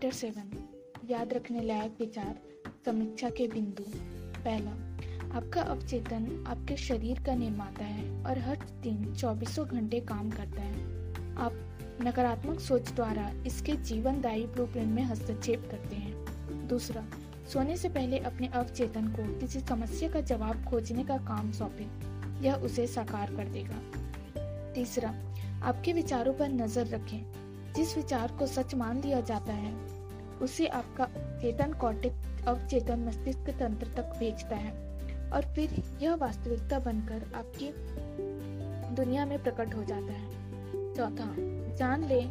Chapter seven याद रखने लायक विचार, समीक्षा के बिंदु। पहला, आपका अवचेतन आपके शरीर का निर्माता है और हर दिन चौबीसों घंटे काम करता है। आप नकारात्मक सोच द्वारा इसके जीवनदायी ब्लूप्रिंट में हस्तक्षेप करते हैं। दूसरा, सोने से पहले अपने अवचेतन को किसी समस्या का जवाब खोजने का काम सौंपे। यह उसे साकार कर देगा। तीसरा, आपके विचारों पर नज़र रखें। जिस विचार को सच मान लिया जाता है उसे आपका चेतन कौटिक अवचेतन मस्तिष्क तंत्र तक भेजता है। और फिर यह वास्तविकता बनकर आपकी दुनिया में प्रकट हो जाता है। चौथा, जान ले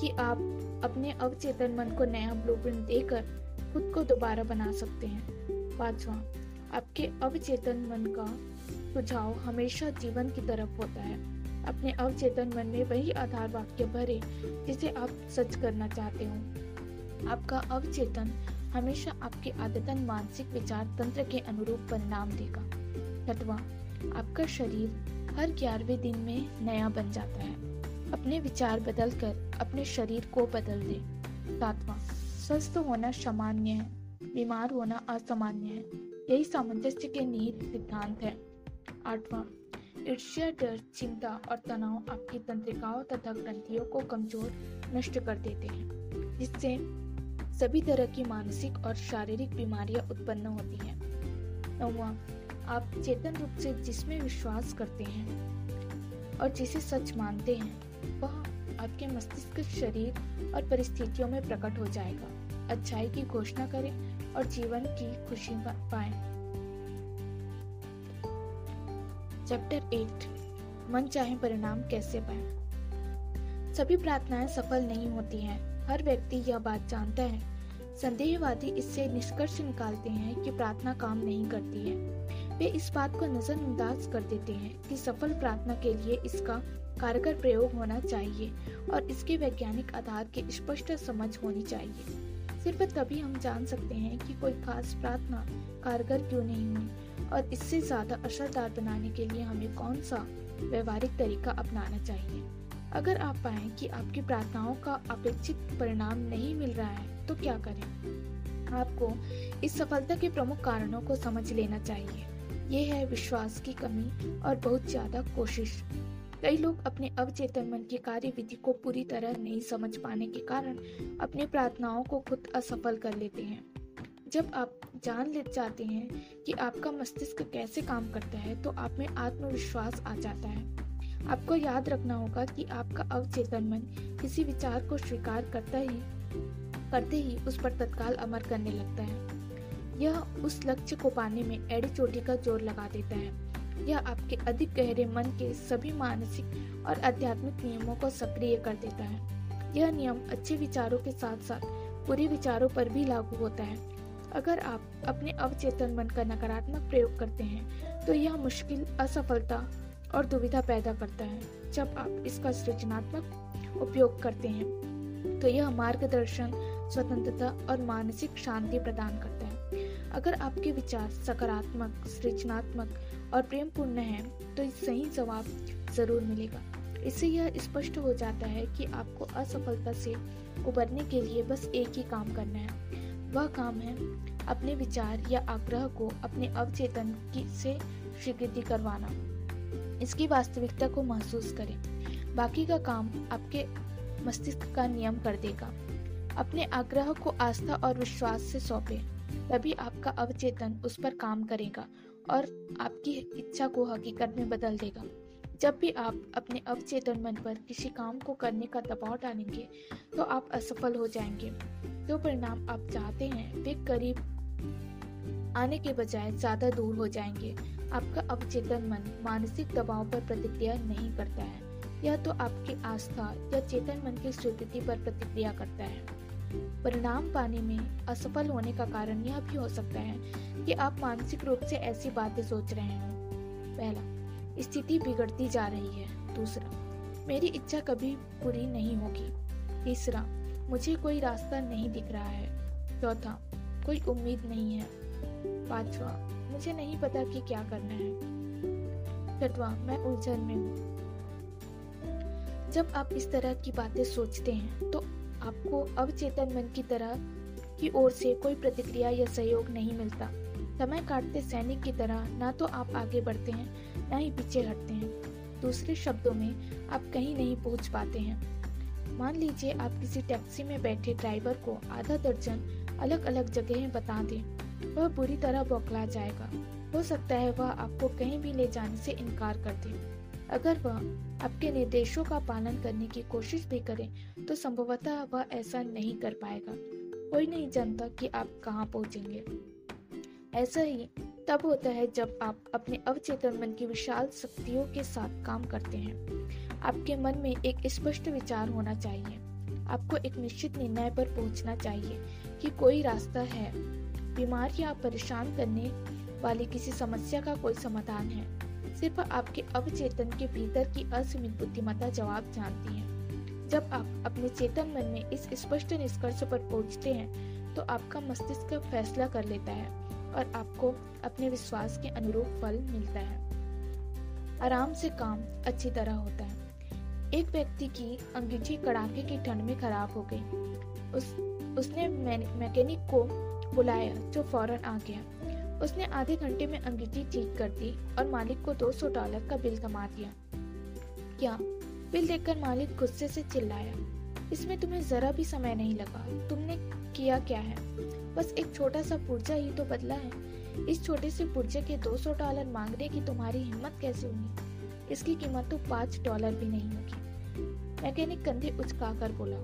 कि आप अपने अवचेतन मन को नया ब्लूप्रिंट देकर खुद को दोबारा बना सकते हैं। पांचवा, आपके अवचेतन मन का सुझाव हमेशा जीवन की तरफ़ होता है। अपने अवचेतन मन में वही आधार वाक्य भरे जिसे आप सच करना चाहते हो। आपका अवचेतन हमेशा आपके आदतन मानसिक विचार तंत्र के अनुरूप परिणाम देगा। छठवा आपका शरीर हर ग्यारहवें दिन में नया बन जाता है। अपने विचार बदलकर अपने शरीर को बदल दे। सातवां, स्वस्थ होना सामान्य है, बीमार होना असामान्य है। यही सामंजस्य के नीर सिद्धांत है। आठवां, ईर्ष्या, डर, चिंता और तनाव आपकी तंत्रिकाओं तथा ग्रंथियों को कमज़ोर, नष्ट कर देते हैं, जिससे सभी तरह की मानसिक और शारीरिक बीमारियाँ उत्पन्न होती हैं। नौवा, आप चेतन रूप से जिसमें विश्वास करते हैं और जिसे सच मानते हैं, वह आपके मस्तिष्क शरीर और परिस्थितियों में प्रकट हो जाएगा। अच्छाई की घोषणा करें और जीवन की खुशी पाएँ। चैप्टर एट मन चाहे परिणाम कैसे पाए। सभी प्रार्थनाएँ सफल नहीं होती हैं। हर व्यक्ति यह बात जानता है। संदेहवादी इससे निष्कर्ष निकालते हैं कि प्रार्थना काम नहीं करती है। वे इस बात को नजरअंदाज कर देते हैं कि सफल प्रार्थना के लिए इसका कारगर प्रयोग होना चाहिए और इसके वैज्ञानिक आधार की स्पष्ट समझ होनी चाहिए। सिर्फ़ तभी हम जान सकते हैं कि कोई खास प्रार्थना कारगर क्यों नहीं हुई और इससे ज़्यादा असरदार बनाने के लिए हमें कौन सा व्यवहारिक तरीका अपनाना चाहिए। अगर आप पाए कि आपकी प्रार्थनाओं का अपेक्षित परिणाम नहीं मिल रहा है तो क्या करें? आपको इस सफलता के प्रमुख कारणों को समझ लेना चाहिए। ये है विश्वास की कमी और बहुत ज़्यादा कोशिश। कई लोग अपने अवचेतन मन की कार्य विधि को पूरी तरह नहीं समझ पाने के कारण अपनी प्रार्थनाओं को खुद असफल कर लेते हैं। जब आप जान ले, जाते हैं कि आपका मस्तिष्क कैसे काम करता है तो आप में आत्मविश्वास आ जाता है। आपको याद रखना होगा कि आपका अवचेतन मन किसी विचार को स्वीकार करता ही, करते ही उस पर तत्काल अमर करने लगता है। यह उस लक्ष्य को पाने में एड़ी चोटी का ज़ोर लगा देता है। यह आपके अधिक गहरे मन के सभी मानसिक और आध्यात्मिक नियमों को सक्रिय कर देता है। यह नियम अच्छे विचारों के साथ साथ बुरे विचारों पर भी लागू होता है। अगर आप अपने अवचेतन मन का नकारात्मक प्रयोग करते हैं तो यह मुश्किल, असफलता और दुविधा पैदा करता है जब आप इसका सृजनात्मक उपयोग करते हैं। तो यह मार्गदर्शन, स्वतंत्रता और मानसिक शांति प्रदान करता है। अगर आपके विचार सकारात्मक, सृजनात्मक और प्रेमपूर्ण हैं तो सही जवाब ज़रूर मिलेगा। इससे यह स्पष्ट हो जाता है कि आपको असफलता से उबरने के लिए बस एक ही काम करना है। वह काम है अपने विचार या आग्रह को अपने अवचेतन की से स्वीकृति करवाना। इसकी वास्तविकता को महसूस करें। बाकी का काम आपके मस्तिष्क का नियम कर देगा। अपने आग्रह को आस्था और विश्वास से सौंपे। तभी आपका अवचेतन उस पर काम करेगा और आपकी इच्छा को हकीकत में बदल देगा। जब भी आप अपने अवचेतन मन पर किसी काम को करने का दबाव डालेंगे तो आप असफल हो जाएँगे। जो परिणाम आप चाहते हैं, वे करीब आने के बजाय ज़्यादा दूर हो जाएँगे। आपका अवचेतन मन मानसिक दबाव पर प्रतिक्रिया नहीं करता है। यह तो आपकी आस्था या चेतन मन की स्वीकृति पर प्रतिक्रिया करता है। परिणाम पाने में असफल होने का कारण यह भी हो सकता है कि आप मानसिक रूप से ऐसी बातें सोच रहे हो। पहला, स्थिति बिगड़ती जा रही है। दूसरा, मेरी इच्छा कभी पूरी नहीं होगी। तीसरा, मुझे कोई रास्ता नहीं दिख रहा है। चौथा, कोई उम्मीद नहीं है। पांचवा मुझे नहीं पता कि क्या करना है। छठवा मैं उलझन में हूँ। जब आप इस तरह की बातें सोचते हैं तो आपको अवचेतन मन की तरह की ओर से कोई प्रतिक्रिया या सहयोग नहीं मिलता। समय काटते सैनिक की तरह ना तो आप आगे बढ़ते हैं, ना ही पीछे हटते हैं। दूसरे शब्दों में, आप कहीं नहीं पहुँच पाते हैं। मान लीजिए आप किसी टैक्सी में बैठे ड्राइवर को आधा दर्जन अलग अलग जगहें बता दें। वह बुरी तरह बौखला जाएगा। हो सकता है वह आपको कहीं भी ले जाने से इनकार कर दे। अगर वह आपके निर्देशों का पालन करने की कोशिश भी करे तो संभवतः वह ऐसा नहीं कर पाएगा। कोई नहीं जानता कि आप कहाँ पहुँचेंगे। ऐसा ही तब होता है जब आप अपने अवचेतन मन की विशाल शक्तियों के साथ काम करते हैं। आपके मन में एक स्पष्ट विचार होना चाहिए। आपको एक निश्चित निर्णय पर पहुँचना चाहिए कि कोई रास्ता है। बीमार या परेशान करने वाली किसी समस्या का कोई समाधान है। सिर्फ़ आपके अवचेतन के भीतर की असीमित बुद्धिमत्ता जवाब जानती है। जब आप अपने चेतन मन में इस स्पष्ट निष्कर्ष पर पहुँचते हैं तो आपका मस्तिष्क फैसला कर लेता है और आपको अपने विश्वास के अनुरूप फल मिलता है। आराम से काम अच्छी तरह होता है। एक व्यक्ति की अंगीठी कड़ाके की ठंड में खराब हो गई। उस, उसने मैकेनिक को बुलाया जो फ़ौरन आ गया उसने आधे घंटे में अंगीठी ठीक कर दी और मालिक को 200 डॉलर का बिल थमा दिया। क्या? बिल देखकर मालिक गुस्से से चिल्लाया। इसमें तुम्हें जरा भी समय नहीं लगा। तुमने किया क्या है? बस एक छोटा सा पुर्जा ही तो बदला है। इस छोटे से पुर्जे के 200 डॉलर मांगने की तुम्हारी हिम्मत कैसे हुई इसकी कीमत तो पाँच डॉलर भी नहीं होगी। मैकेनिक कंधे उचका कर बोला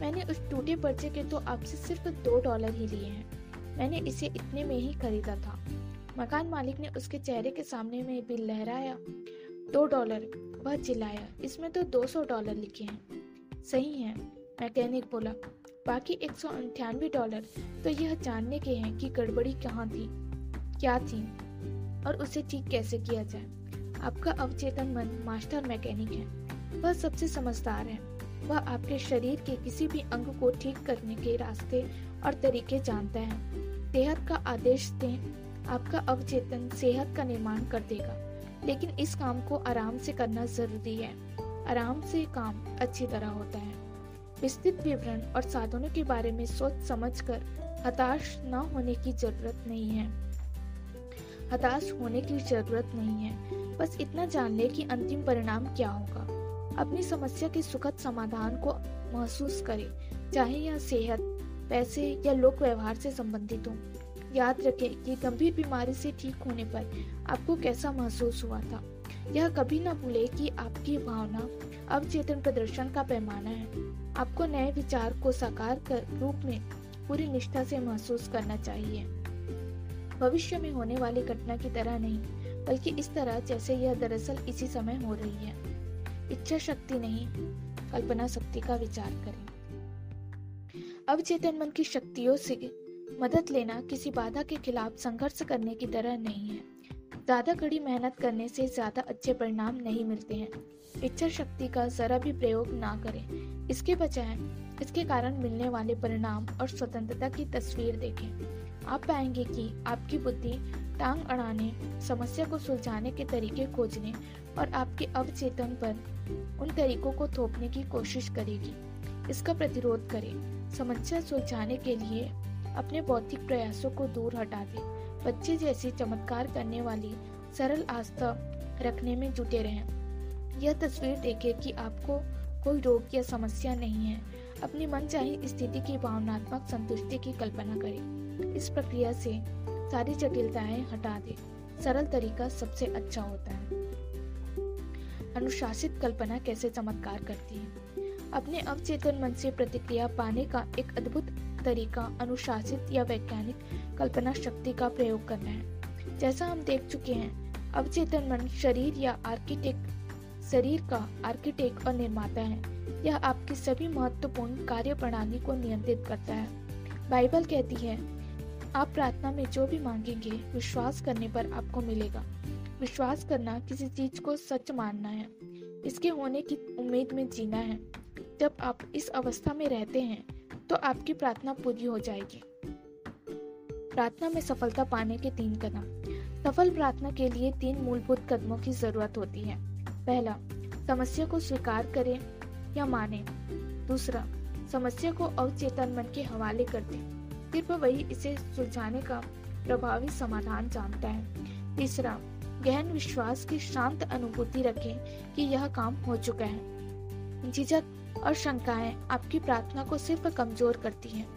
मैंने उस टूटे पर्चे के तो आपसे सिर्फ़ दो डॉलर ही लिए हैं। मैंने इसे इतने में ही खरीदा था। मकान मालिक ने उसके चेहरे के सामने में बिल लहराया। दो डॉलर, वह चिल्लाया। इसमें तो 200 डॉलर लिखे हैं। सही है, मैकेनिक बोला। बाकी एक सौ अंठानवे डॉलर तो यह जानने के हैं कि गड़बड़ी कहाँ थी, क्या थी, और उसे ठीक कैसे किया जाए। आपका अवचेतन मन मास्टर मैकेनिक है। वह सबसे समझदार है। वह आपके शरीर के किसी भी अंग को ठीक करने के रास्ते और तरीके जानता है। सेहत का आदेश दें, आपका अवचेतन सेहत का निर्माण कर देगा। लेकिन इस काम को आराम से करना ज़रूरी है। आराम से काम अच्छी तरह होता है। विस्तृत विवरण और साधनों के बारे में सोच समझ कर हताश न होने की ज़रूरत नहीं है। हताश होने की ज़रूरत नहीं है। बस इतना जान ले कि अंतिम परिणाम क्या होगा। अपनी समस्या के सुखद समाधान को महसूस करें, चाहे यह सेहत, पैसे या लोक व्यवहार से संबंधित हो। याद रखें कि गंभीर बीमारी से ठीक होने पर आपको कैसा महसूस हुआ था। यह कभी न भूले कि आपकी भावना अवचेतन प्रदर्शन का पैमाना है। आपको नए विचार को साकार कर रूप में पूरी निष्ठा से महसूस करना चाहिए। भविष्य में होने वाली घटना की तरह नहीं, बल्कि इस तरह जैसे यह दरअसल इसी समय हो रही है। इच्छा शक्ति नहीं कल्पना शक्ति का विचार करें। अवचेतन मन की शक्तियों से मदद लेना किसी बाधा के खिलाफ संघर्ष करने की तरह नहीं है। ज़्यादा कड़ी मेहनत करने से ज़्यादा अच्छे परिणाम नहीं मिलते हैं। इच्छा शक्ति का जरा भी प्रयोग ना करें। इसके बजाय, इसके कारण मिलने वाले परिणाम और स्वतंत्रता की तस्वीर देखें। आप पाएँगे कि आपकी बुद्धि टांग अड़ाने, समस्या को सुलझाने के तरीके खोजने और आपके अवचेतन पर उन तरीकों को थोपने की कोशिश करेगी। इसका प्रतिरोध करें। समस्या सुलझाने के लिए अपने बौद्धिक प्रयासों को दूर हटा दे। बच्चे जैसी चमत्कार करने वाली सरल आस्था रखने में जुटे रहें। यह तस्वीर देखे कि आपको कोई रोग या समस्या नहीं है। अपनी मन चाही स्थिति की भावनात्मक संतुष्टि की कल्पना करें। इस प्रक्रिया से सारी जटिलताएँ हटा दे। सरल तरीका सबसे अच्छा होता है। अनुशासित कल्पना कैसे चमत्कार करती है? अपने अवचेतन मन से प्रतिक्रिया पाने का एक अद्भुत तरीका अनुशासित या वैज्ञानिक कल्पना शक्ति का प्रयोग करना है। जैसा हम देख चुके हैं, अवचेतन मन शरीर या आर्किटेक्ट, शरीर का आर्किटेक्ट और निर्माता है। यह आपकी सभी महत्वपूर्ण कार्य प्रणाली को नियंत्रित करता है। बाइबल कहती है, आप प्रार्थना में जो भी मांगेंगे, विश्वास करने पर आपको मिलेगा। विश्वास करना किसी चीज़ को सच मानना है। इसके होने की उम्मीद में जीना है। जब आप इस अवस्था में रहते हैं तो आपकी प्रार्थना पूरी हो जाएगी। प्रार्थना में सफलता पाने के तीन कदम। सफल प्रार्थना के लिए तीन मूलभूत कदमों की ज़रूरत होती है। पहला, समस्या को स्वीकार करें या माने। दूसरा, समस्या को अवचेतन मन के हवाले कर दें। सिर्फ़ वही इसे सुलझाने का प्रभावी समाधान जानता है। तीसरा गहन विश्वास की शांत अनुभूति रखें कि यह काम हो चुका है। झिझक और शंकाएँ आपकी प्रार्थना को सिर्फ़ कमज़ोर करती हैं।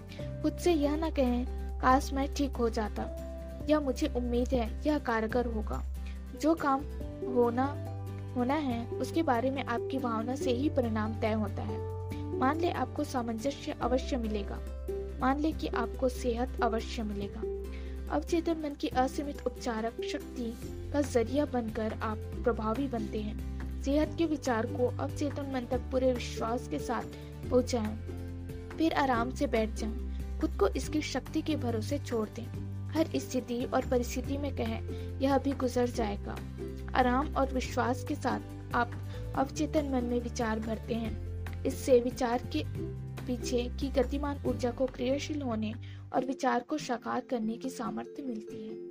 खुद से यह न कहें, काश मैं ठीक हो जाता। या मुझे उम्मीद है, यह कारगर होगा। जो काम होना होना है, उसके बारे में आपकी भावना से ही परिणाम तय होता है। मान ले आपको सामंजस्य अवश्य मिलेगा। मान ले कि आपको सेहत अवश्य मिलेगा। अवचेतन मन की असीमित उपचारक शक्ति का ज़रिया बनकर आप प्रभावी बनते हैं। सेहत के विचार को अवचेतन मन तक पूरे विश्वास के साथ पहुंचाएँ। फिर आराम से बैठ जाएँ। खुद को इसकी शक्ति के भरोसे छोड़ दें। हर स्थिति और परिस्थिति में कहें, यह भी गुजर जाएगा। आराम और विश्वास के साथ आप अवचेतन मन में विचार भरते हैं। इससे विचार के पीछे की गतिमान ऊर्जा को क्रियाशील होने और विचार को साकार करने की सामर्थ्य मिलती है।